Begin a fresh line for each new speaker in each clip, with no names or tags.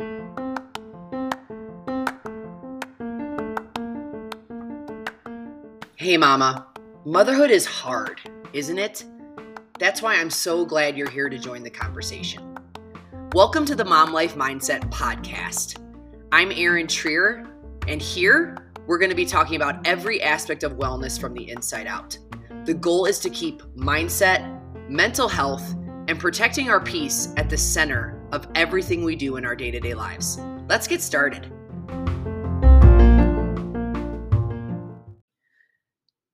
Hey, Mama. Motherhood is hard, isn't it? That's why I'm so glad you're here to join the conversation. Welcome to the Mom Life Mindset Podcast. I'm Erin Trier, and here we're going to be talking about every aspect of wellness from the inside out. The goal is to keep mindset, mental health, and protecting our peace at the center of everything we do in our day to day lives. Let's get started.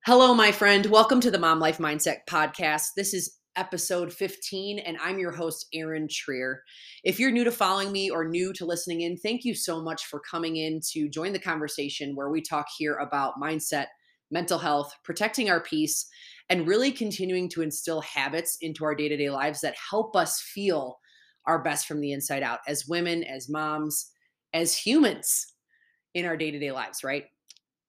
Hello, my friend. Welcome to the Mom Life Mindset Podcast. This is episode 15, and I'm your host, Erin Trier. If you're new to following me or new to listening in, thank you so much for coming in to join the conversation where we talk here about mindset, mental health, protecting our peace, and really continuing to instill habits into our day to day lives that help us feel our best from the inside out as women, as moms, as humans in our day to day lives, right?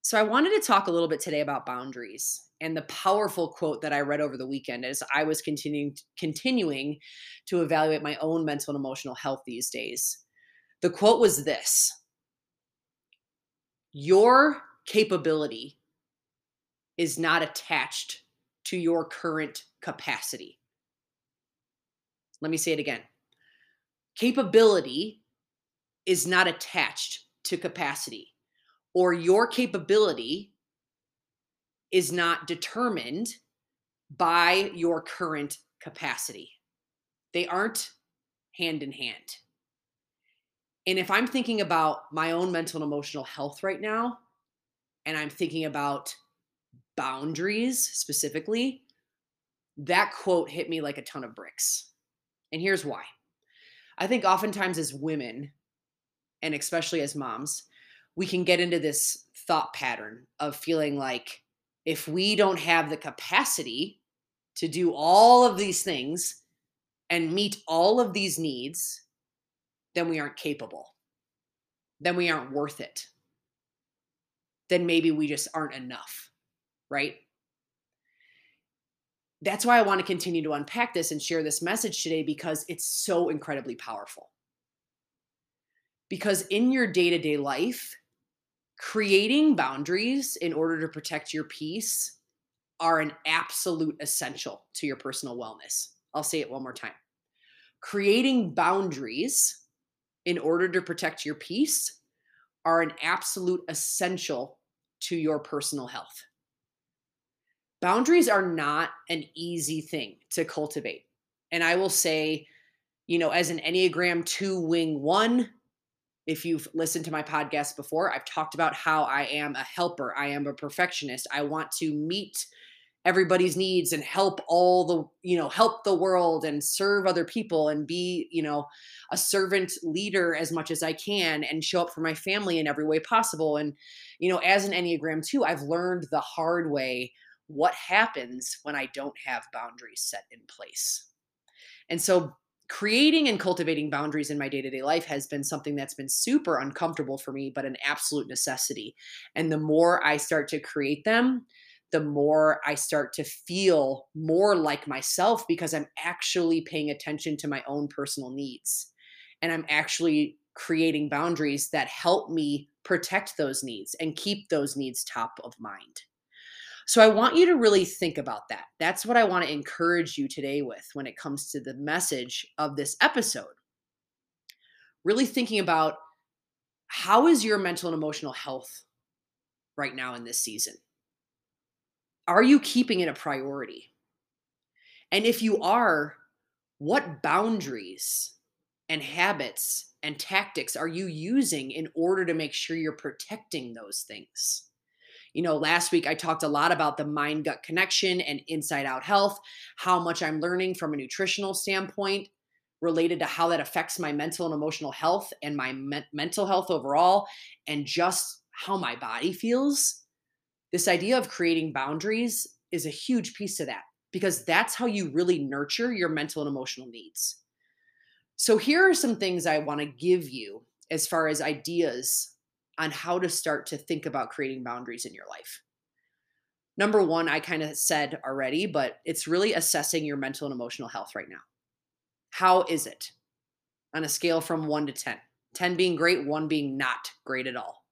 So, I wanted to talk a little bit today about boundaries and the powerful quote that I read over the weekend as I was continuing continuing to evaluate my own mental and emotional health these days. The quote was this Your capability is not attached to your current capacity. Let me say it again. Capability is not attached to capacity, or your capability is not determined by your current capacity. They aren't hand in hand. And if I'm thinking about my own mental and emotional health right now, and I'm thinking about boundaries specifically, that quote hit me like a ton of bricks. And here's why. I think oftentimes as women, and especially as moms, we can get into this thought pattern of feeling like if we don't have the capacity to do all of these things and meet all of these needs, then we aren't capable. Then we aren't worth it. Then maybe we just aren't enough right? That's why I want to continue to unpack this and share this message today because it's so incredibly powerful. Because in your day to day life, creating boundaries in order to protect your peace are an absolute essential to your personal wellness. I'll say it one more time. Creating boundaries in order to protect your peace are an absolute essential to your personal health boundaries are not an easy thing to cultivate. And I will say, you know, as an Enneagram 2 wing 1, if you've listened to my podcast before, I've talked about how I am a helper, I am a perfectionist. I want to meet everybody's needs and help all the, you know, help the world and serve other people and be, you know, a servant leader as much as I can and show up for my family in every way possible. And, you know, as an Enneagram 2, I've learned the hard way what happens when I don't have boundaries set in place. And so creating and cultivating boundaries in my day-to-day life has been something that's been super uncomfortable for me but an absolute necessity. And the more i start to create them the more i start to feel more like myself because i'm actually paying attention to my own personal needs. And i'm actually creating boundaries that help me protect those needs and keep those needs top of mind so I want you to really think about that. That's what I want to encourage you today with when it comes to the message of this episode. Really thinking about how is your mental and emotional health right now in this season? Are you keeping it a priority? And if you are, what boundaries and habits and tactics are you using in order to make sure you're protecting those things? You know, last week I talked a lot about the mind gut connection and inside out health, how much I'm learning from a nutritional standpoint related to how that affects my mental and emotional health and my me- mental health overall, and just how my body feels. This idea of creating boundaries is a huge piece of that because that's how you really nurture your mental and emotional needs. So, here are some things I want to give you as far as ideas on how to start to think about creating boundaries in your life. Number one, I kind of said already, but it's really assessing your mental and emotional health right now. How is it on a scale from one to 10? 10 being great, one being not great at all.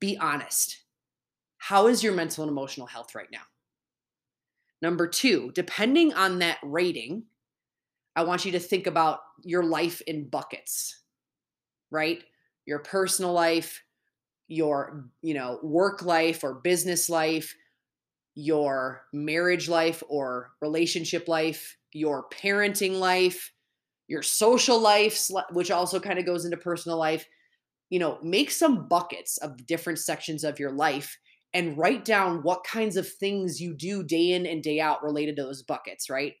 Be honest. How is your mental and emotional health right now? Number two, depending on that rating, I want you to think about your life in buckets, right? Your personal life, your, you know, work life or business life, your marriage life or relationship life, your parenting life, your social life, which also kind of goes into personal life. You know, make some buckets of different sections of your life and write down what kinds of things you do day in and day out related to those buckets, right?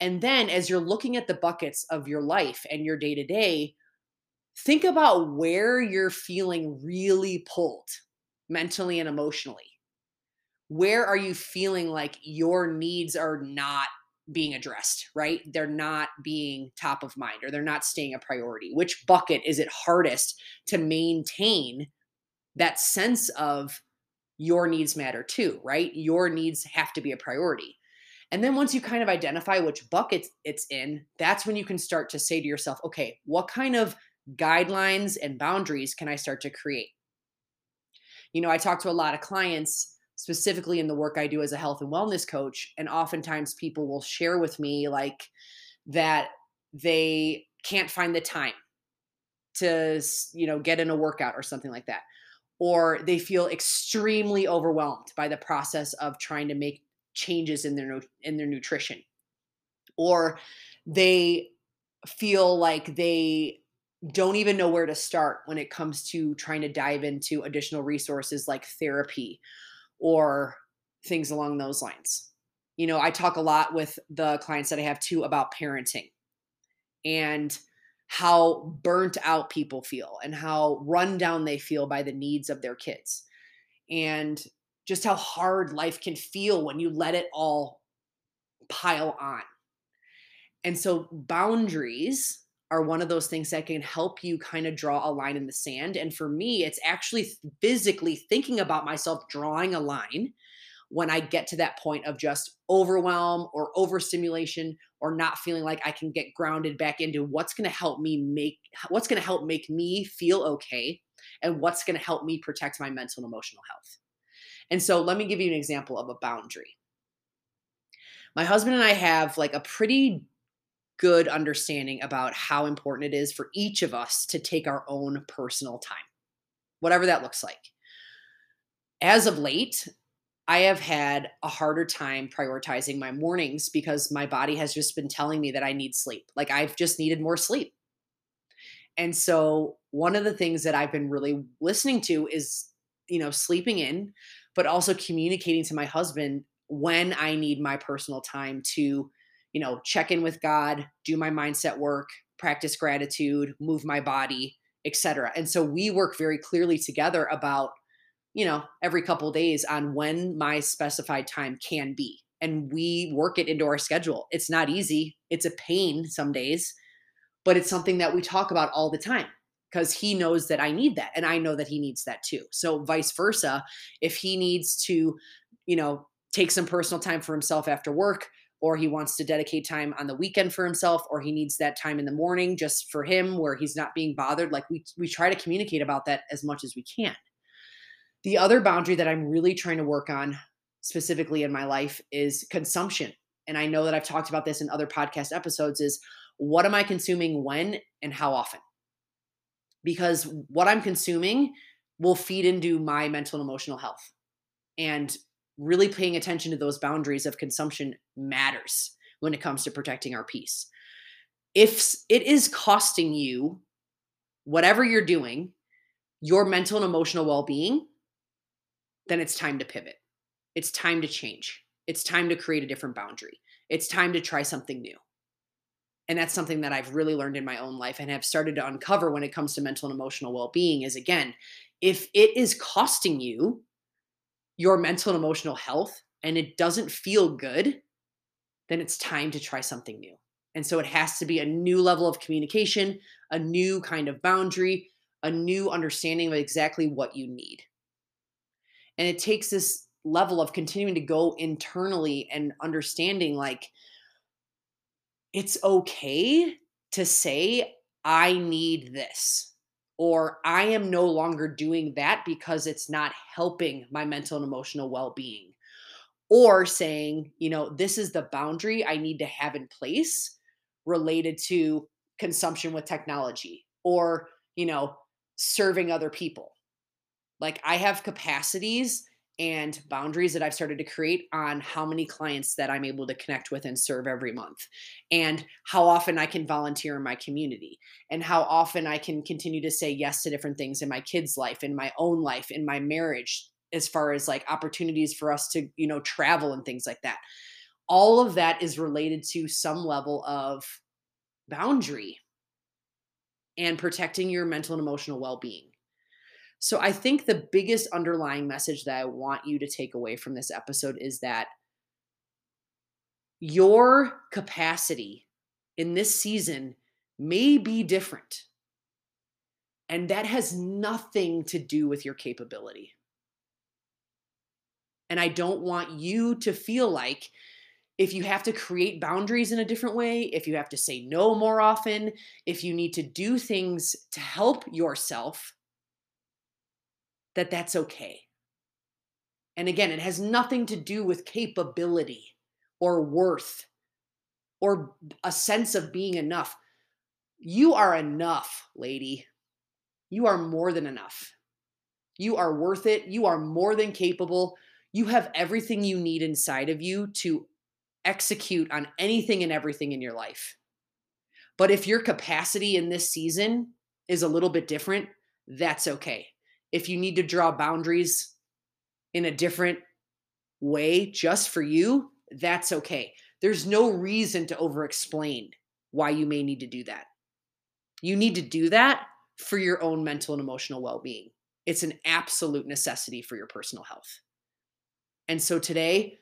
And then as you're looking at the buckets of your life and your day to day, think about where you're feeling really pulled mentally and emotionally. Where are you feeling like your needs are not being addressed, right? They're not being top of mind or they're not staying a priority. Which bucket is it hardest to maintain that sense of your needs matter too, right? Your needs have to be a priority. And then once you kind of identify which bucket it's in, that's when you can start to say to yourself, okay, what kind of guidelines and boundaries can I start to create? You know, I talk to a lot of clients specifically in the work I do as a health and wellness coach. And oftentimes people will share with me like that they can't find the time to, you know, get in a workout or something like that. Or they feel extremely overwhelmed by the process of trying to make changes in their in their nutrition. Or they feel like they don't even know where to start when it comes to trying to dive into additional resources like therapy or things along those lines. You know, I talk a lot with the clients that I have too about parenting and how burnt out people feel and how run down they feel by the needs of their kids and just how hard life can feel when you let it all pile on. And so boundaries are one of those things that can help you kind of draw a line in the sand. And for me, it's actually physically thinking about myself drawing a line when I get to that point of just overwhelm or overstimulation or not feeling like I can get grounded back into what's going to help me make what's going to help make me feel okay and what's going to help me protect my mental and emotional health. And so let me give you an example of a boundary. My husband and I have like a pretty good understanding about how important it is for each of us to take our own personal time, whatever that looks like. As of late, I have had a harder time prioritizing my mornings because my body has just been telling me that I need sleep. Like I've just needed more sleep. And so, one of the things that I've been really listening to is, you know, sleeping in, but also communicating to my husband when I need my personal time to you know, check in with God, do my mindset work, practice gratitude, move my body, etc. And so we work very clearly together about, you know, every couple days on when my specified time can be. And we work it into our schedule. It's not easy. It's a pain some days, but it's something that we talk about all the time because he knows that I need that and I know that he needs that too. So vice versa, if he needs to, you know, take some personal time for himself after work, or he wants to dedicate time on the weekend for himself or he needs that time in the morning just for him where he's not being bothered. Like we we try to communicate about that as much as we can. The other boundary that i'm really trying to work on specifically in my life is consumption. And i know that i've talked about this in other podcast episodes is what am i consuming when and how often? Because what i'm consuming will feed into my mental and emotional health. And really paying attention to those boundaries of consumption matters when it comes to protecting our peace. If it is costing you whatever you're doing, your mental and emotional well being, then it's time to pivot. It's time to change. It's time to create a different boundary. It's time to try something new. And that's something that I've really learned in my own life and have started to uncover when it comes to mental and emotional well being is again, if it is costing you your mental and emotional health and it doesn't feel good, then it's time to try something new. And so it has to be a new level of communication, a new kind of boundary, a new understanding of exactly what you need. And it takes this level of continuing to go internally and understanding like it's okay to say, I need this. Or I am no longer doing that because it's not helping my mental and emotional well being. Or saying, you know, this is the boundary I need to have in place related to consumption with technology or, you know, serving other people. Like I have capacities and boundaries that I've started to create on how many clients that I'm able to connect with and serve every month, and how often I can volunteer in my community, and how often I can continue to say yes to different things in my kids' life, in my own life, in my marriage, as far as like opportunities for us to, you know, travel and things like that. All of that is related to some level of boundary and protecting your mental and emotional well being. So I think the biggest underlying message that I want you to take away from this episode is that your capacity in this season may be different. And that has nothing to do with your capability. And I don't want you to feel like if you have to create boundaries in a different way, if you have to say no more often, if you need to do things to help yourself, that that's okay. And again, it has nothing to do with capability or worth or a sense of being enough. You are enough, lady. You are more than enough. You are worth it. You are more than capable. You have everything you need inside of you to execute on anything and everything in your life. But if your capacity in this season is a little bit different, that's okay if you need to draw boundaries in a different way just for you, that's okay. There's no reason to over explain why you may need to do that. You need to do that for your own mental and emotional well being. It's an absolute necessity for your personal health. And so today,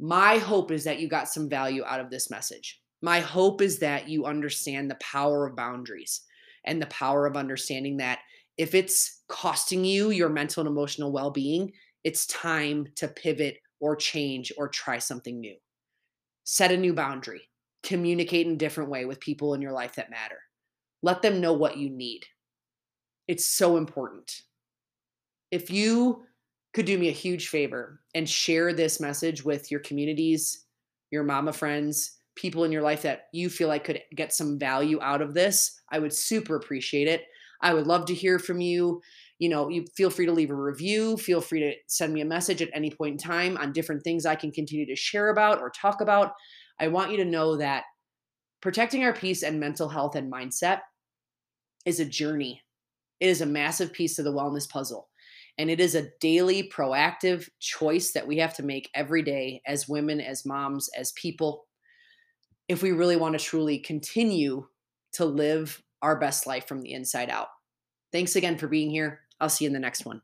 my hope is that you got some value out of this message. My hope is that you understand the power of boundaries and the power of understanding that if it's costing you your mental and emotional well being, it's time to pivot or change or try something new. Set a new boundary, communicate in a different way with people in your life that matter. Let them know what you need. It's so important. If you could do me a huge favor and share this message with your communities, your mama friends, people in your life that you feel like could get some value out of this, I would super appreciate it. I would love to hear from you. You know, you feel free to leave a review, feel free to send me a message at any point in time on different things I can continue to share about or talk about. I want you to know that protecting our peace and mental health and mindset is a journey. It is a massive piece of the wellness puzzle. And it is a daily proactive choice that we have to make every day as women, as moms, as people, if we really want to truly continue to live our best life from the inside out. Thanks again for being here. I'll see you in the next one.